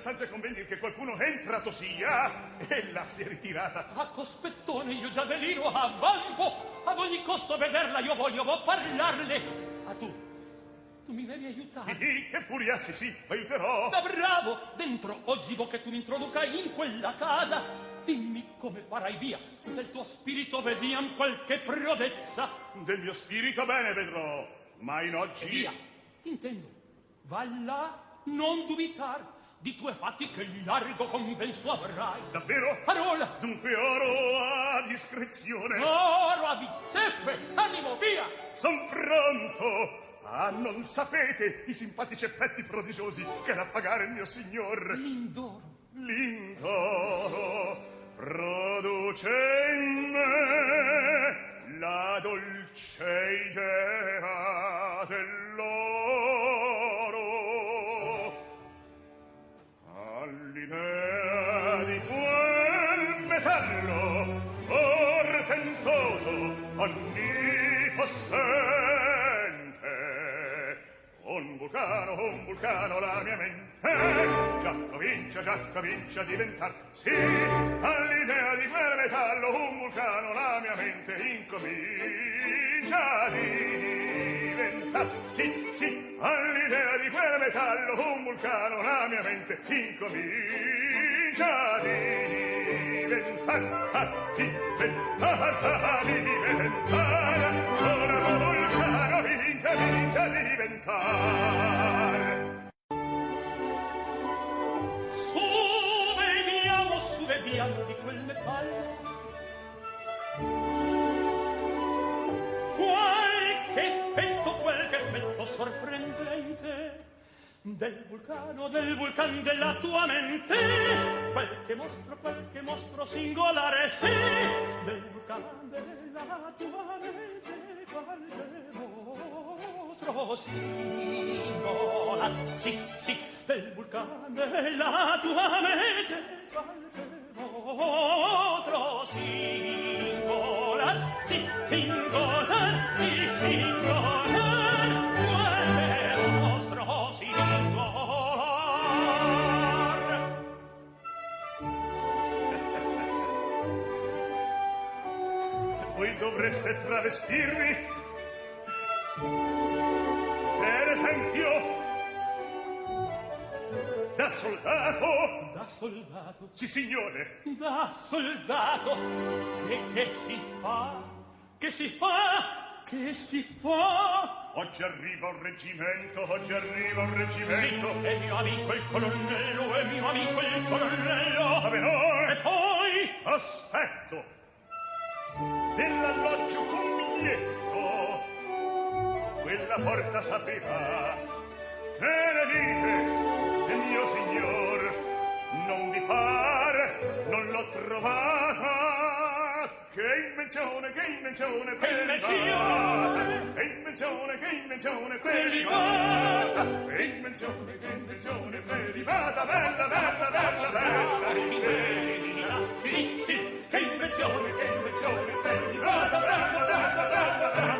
Stanza convendi che qualcuno entrato sia e la si è ritirata. A cospettone io già velino a vanco! Ad ogni costo vederla io voglio parlarle! A tu, tu mi devi aiutare. Sì, che furia, sì, sì, aiuterò. Da bravo! Dentro oggi vo che tu mi introduca in quella casa. Dimmi come farai via. Del tuo spirito vediam qualche prodezza. Del mio spirito bene vedrò, ma in oggi... Via, intendo. Va là non dubitar di tue fatti che largo compenso avrai. Davvero? Parola! Dunque oro a discrezione. Oro a bizzeffe! Animo, via! Son pronto! Ah, non sapete i simpatici effetti prodigiosi che da pagare il mio signor. L'indoro. L'indoro produce in me la dolce idea vulcano, un vulcano la mia mente. Già comincia, già comincia a diventar. Sì, all'idea di quel metallo un vulcano la mia mente incomincia a diventar. Sì, sì, all'idea di quel metallo un vulcano la mia mente incomincia a diventar. A diventar a diventar diventar mosse vediamo di quel metallo Qualche effetto, qualche effetto sorprendente Del vulcano, del vulcan della tua mente. Qualche mostro, qualche mostro singolare, sì Del vulcano della tua mente. Qualche mostro nostro simbola. Sì sì del vulcane la tua mente qualche nostro simbola. Sì singolar sì, singolar qualche nostro singolar voi dovreste travestirvi esempio. Da soldato. Da soldato. Sì signore. Da soldato. E che si fa? Che si fa? Che si fa? Oggi arriva un reggimento Oggi arriva un reggimento. Sì, è mio amico il colonnello È mio amico il colonnello. Vabbè, no oh. E poi? Aspetto. Dell'alloggio con biglietto quella porta sapeva Che ne dite, mio signor? Non vi pare, non l'ho trovata. Che invenzione, che invenzione, che invenzione, che invenzione, che invenzione, prelibata, che invenzione, che invenzione, prelibata, bella, bella, bella, bella, ribellina, sì, sì, che invenzione, che invenzione, prelibata, bella, bella, bella, bella,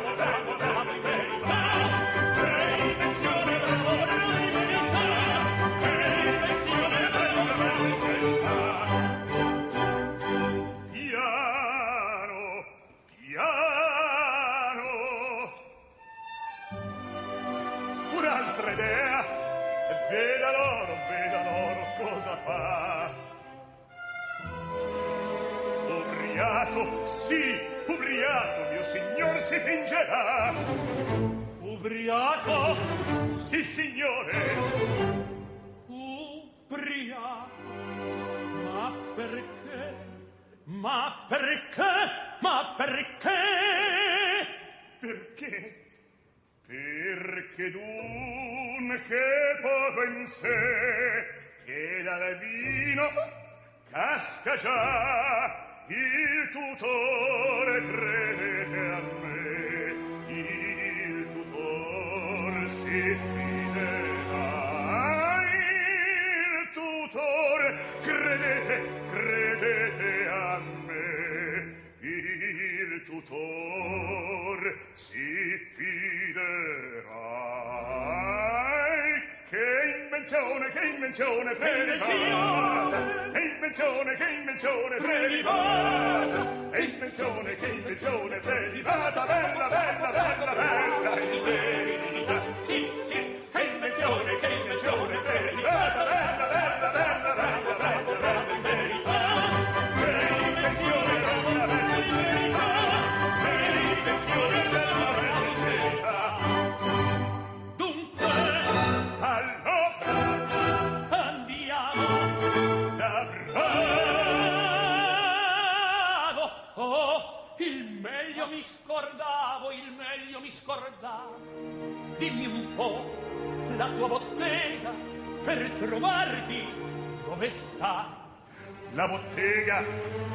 sera ubriaco sì signore. Ubriaco. Ma perché? Ma perché? Ma perché? Perché? Perché dunque poco in sé che dal vino casca già il tutore credete a me. invenzione, che invenzione, prelibata, bella, bella, bella, bella, bella, in verità. tua bottega per trovarti dove sta. La bottega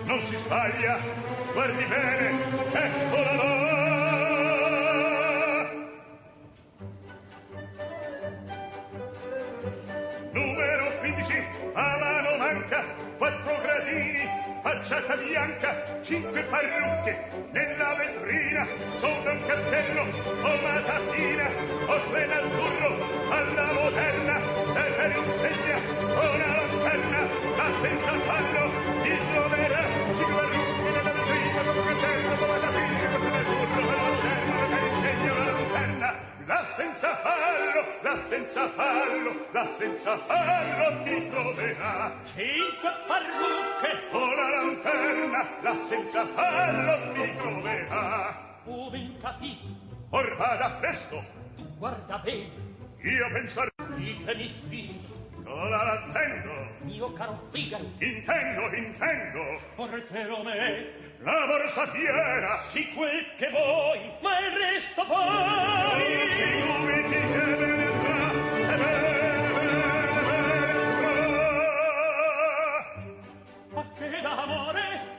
non si sbaglia guardi bene eccola là facciata bianca, cinque parrucche, nella vetrina, sopra un cartello, o matatina, o splena azzurro, alla moderna, e per insegna, una lanterna, ma senza fallo, la senza fallo, la senza fallo, la senza fallo mi troverà. Cinque parrucche o la lanterna, la senza fallo mi troverà. Ove capito. Or vada presto. Tu guarda bene. Io pensar. Ditemi figlio. Ora attendo. Mio caro Figaro. Intendo, intendo. Porretelo me. La borsa piena. Sì quel che vuoi, ma il resto poi. Non ti dubiti.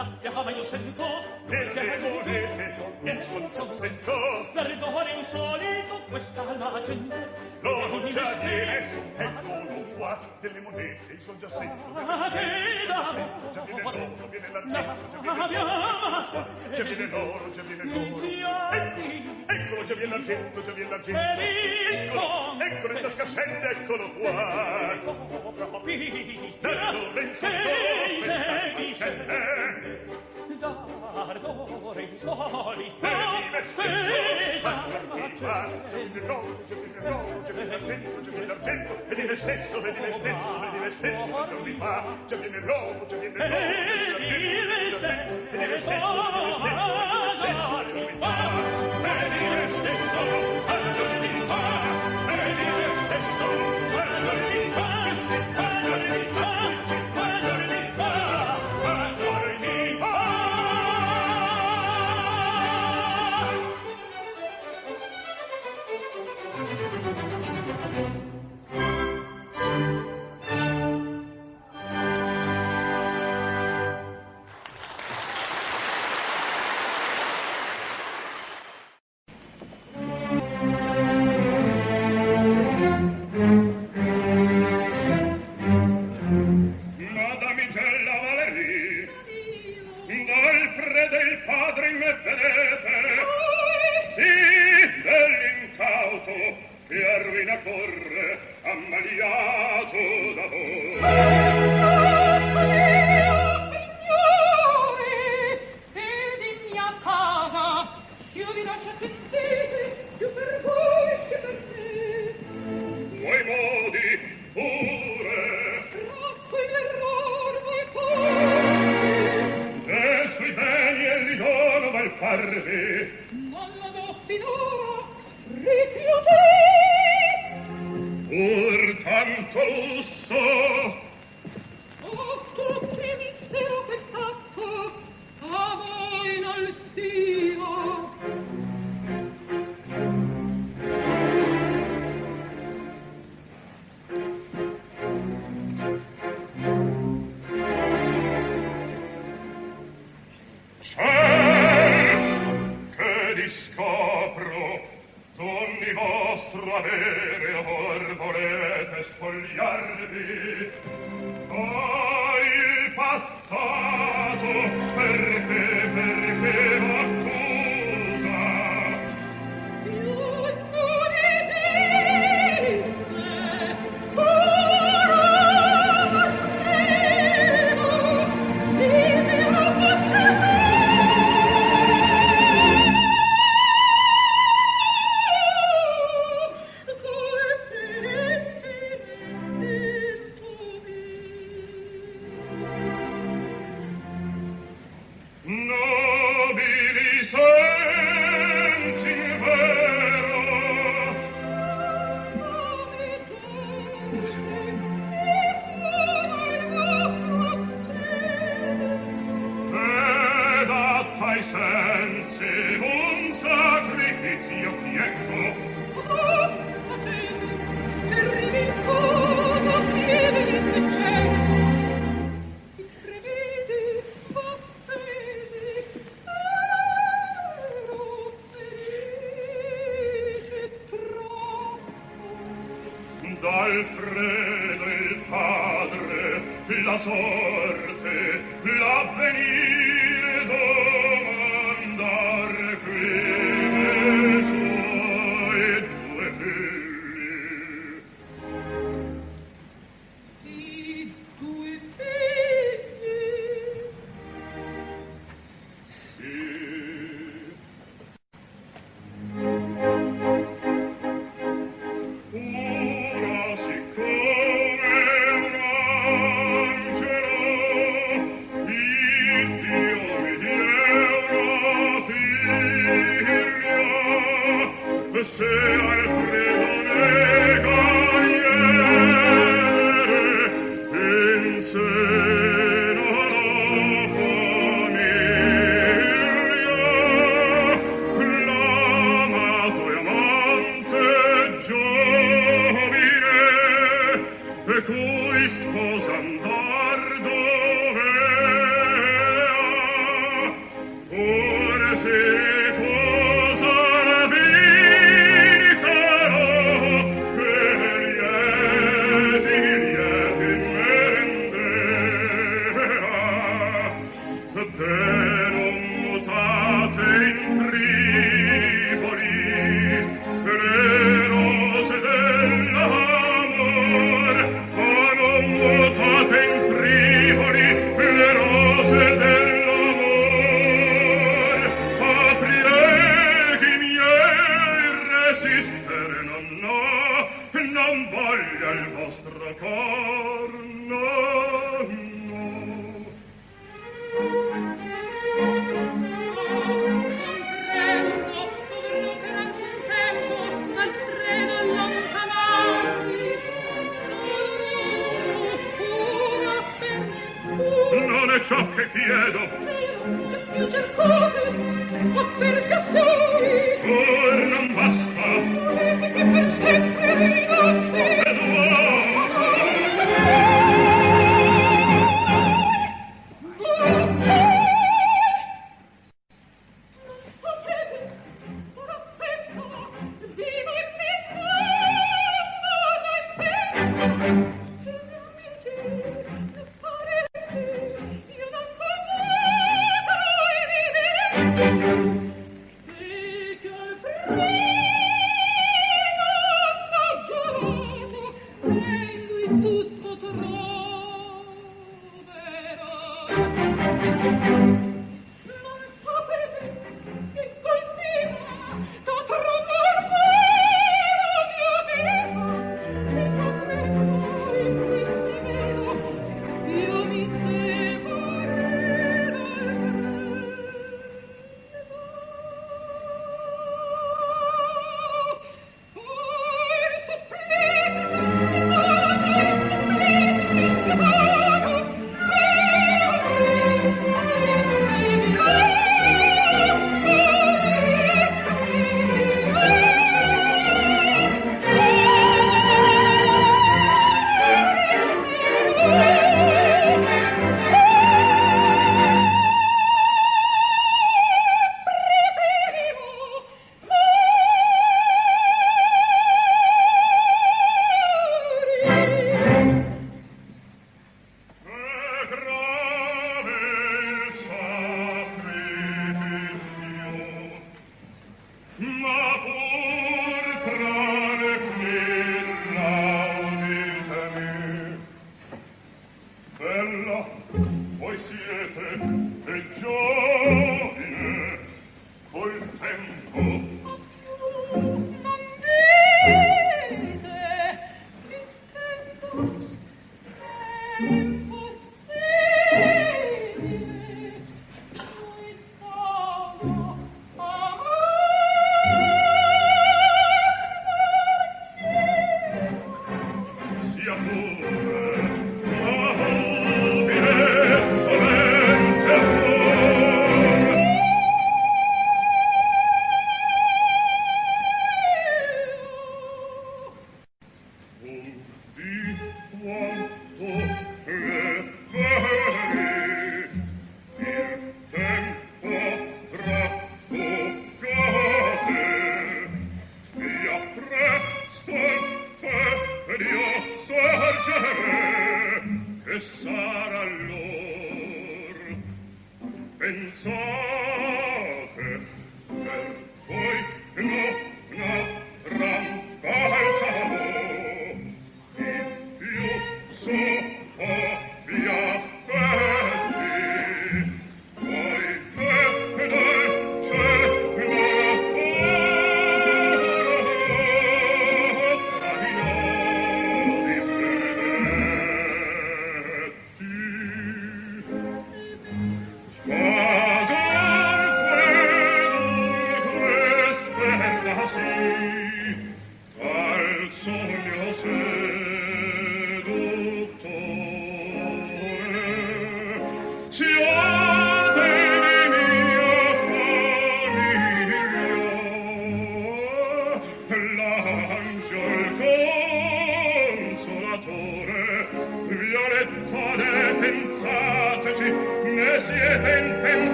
l'abbia fama io sento perché volete e suo consento perdore insolito questa la gente non già deve eccolo qua delle monete io son già ah, ah, ah, sento già viene l'oro viene la già viene l'oro. già viene l'oro già viene l'oro vien l'argento, già vien l'argento. Eccolo, eccolo in tasca scende, eccolo qua. Da Lorenzo Torres sta facendo. Da Lorenzo Torres sta facendo. Già vien l'argento, già vien l'argento. vedi me stesso, vedi me stesso, e di me stesso. Giorni fa, già vien il già vien il lobo. E di me stesso, e di me stesso, e di me stesso. vedi me stesso, e di me stesso.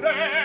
today.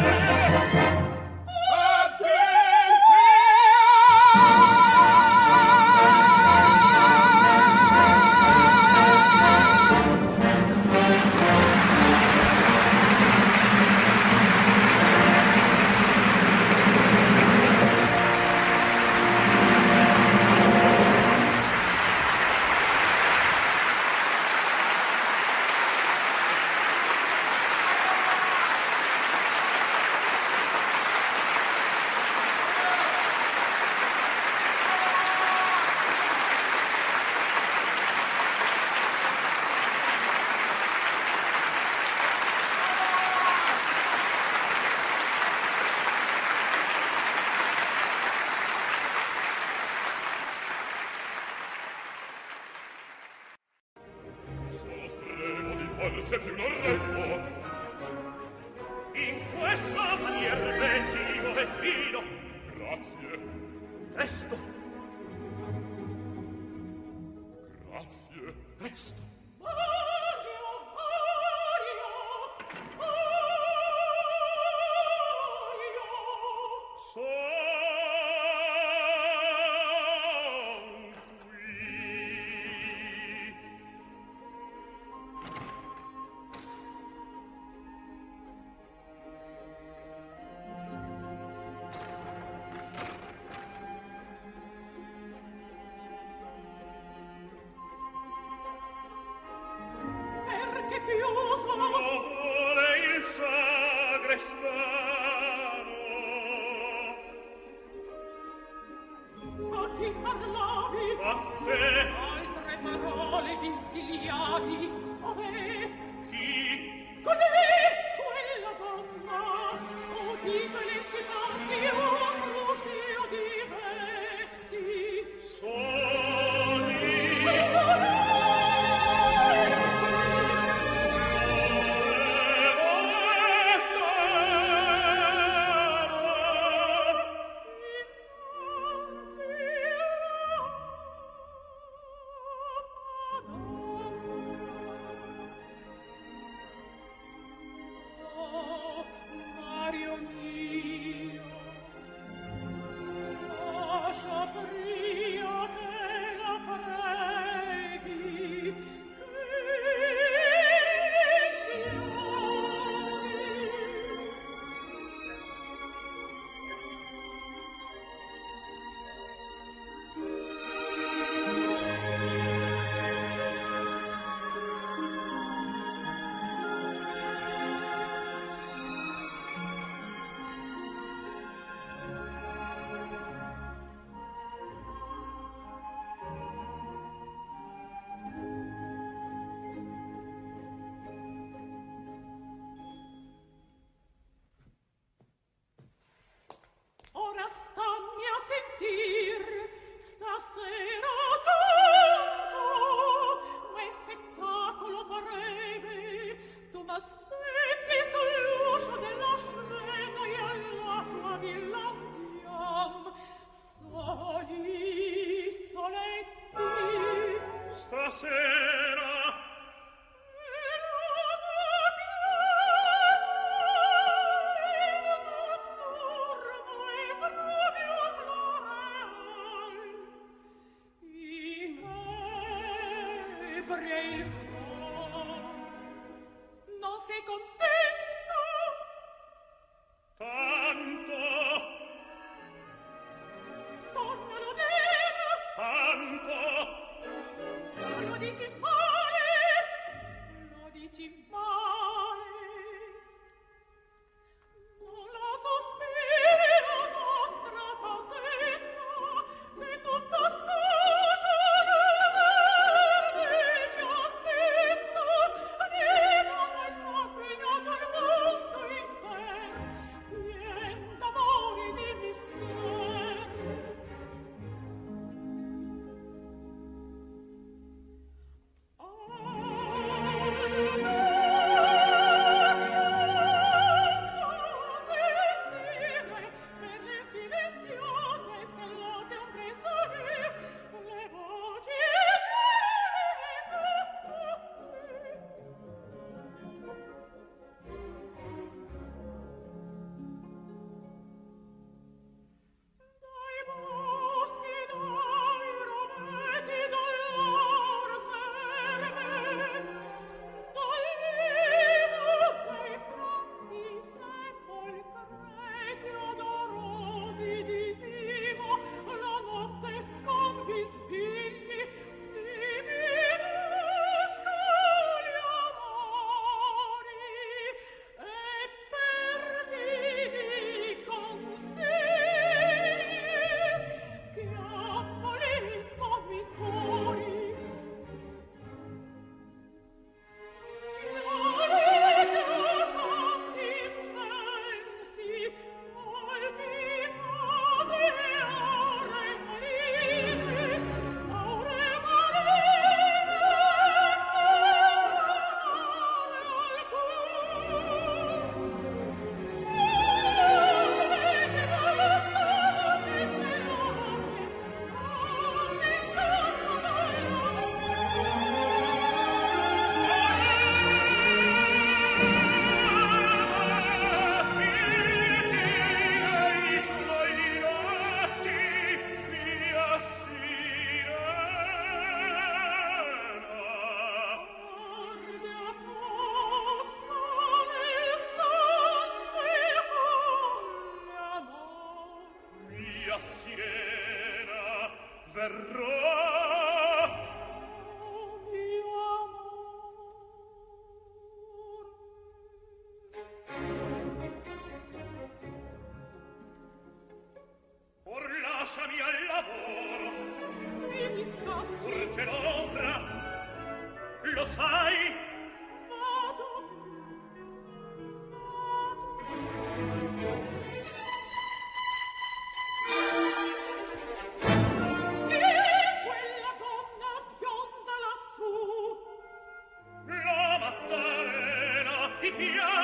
Yeah. Yeah.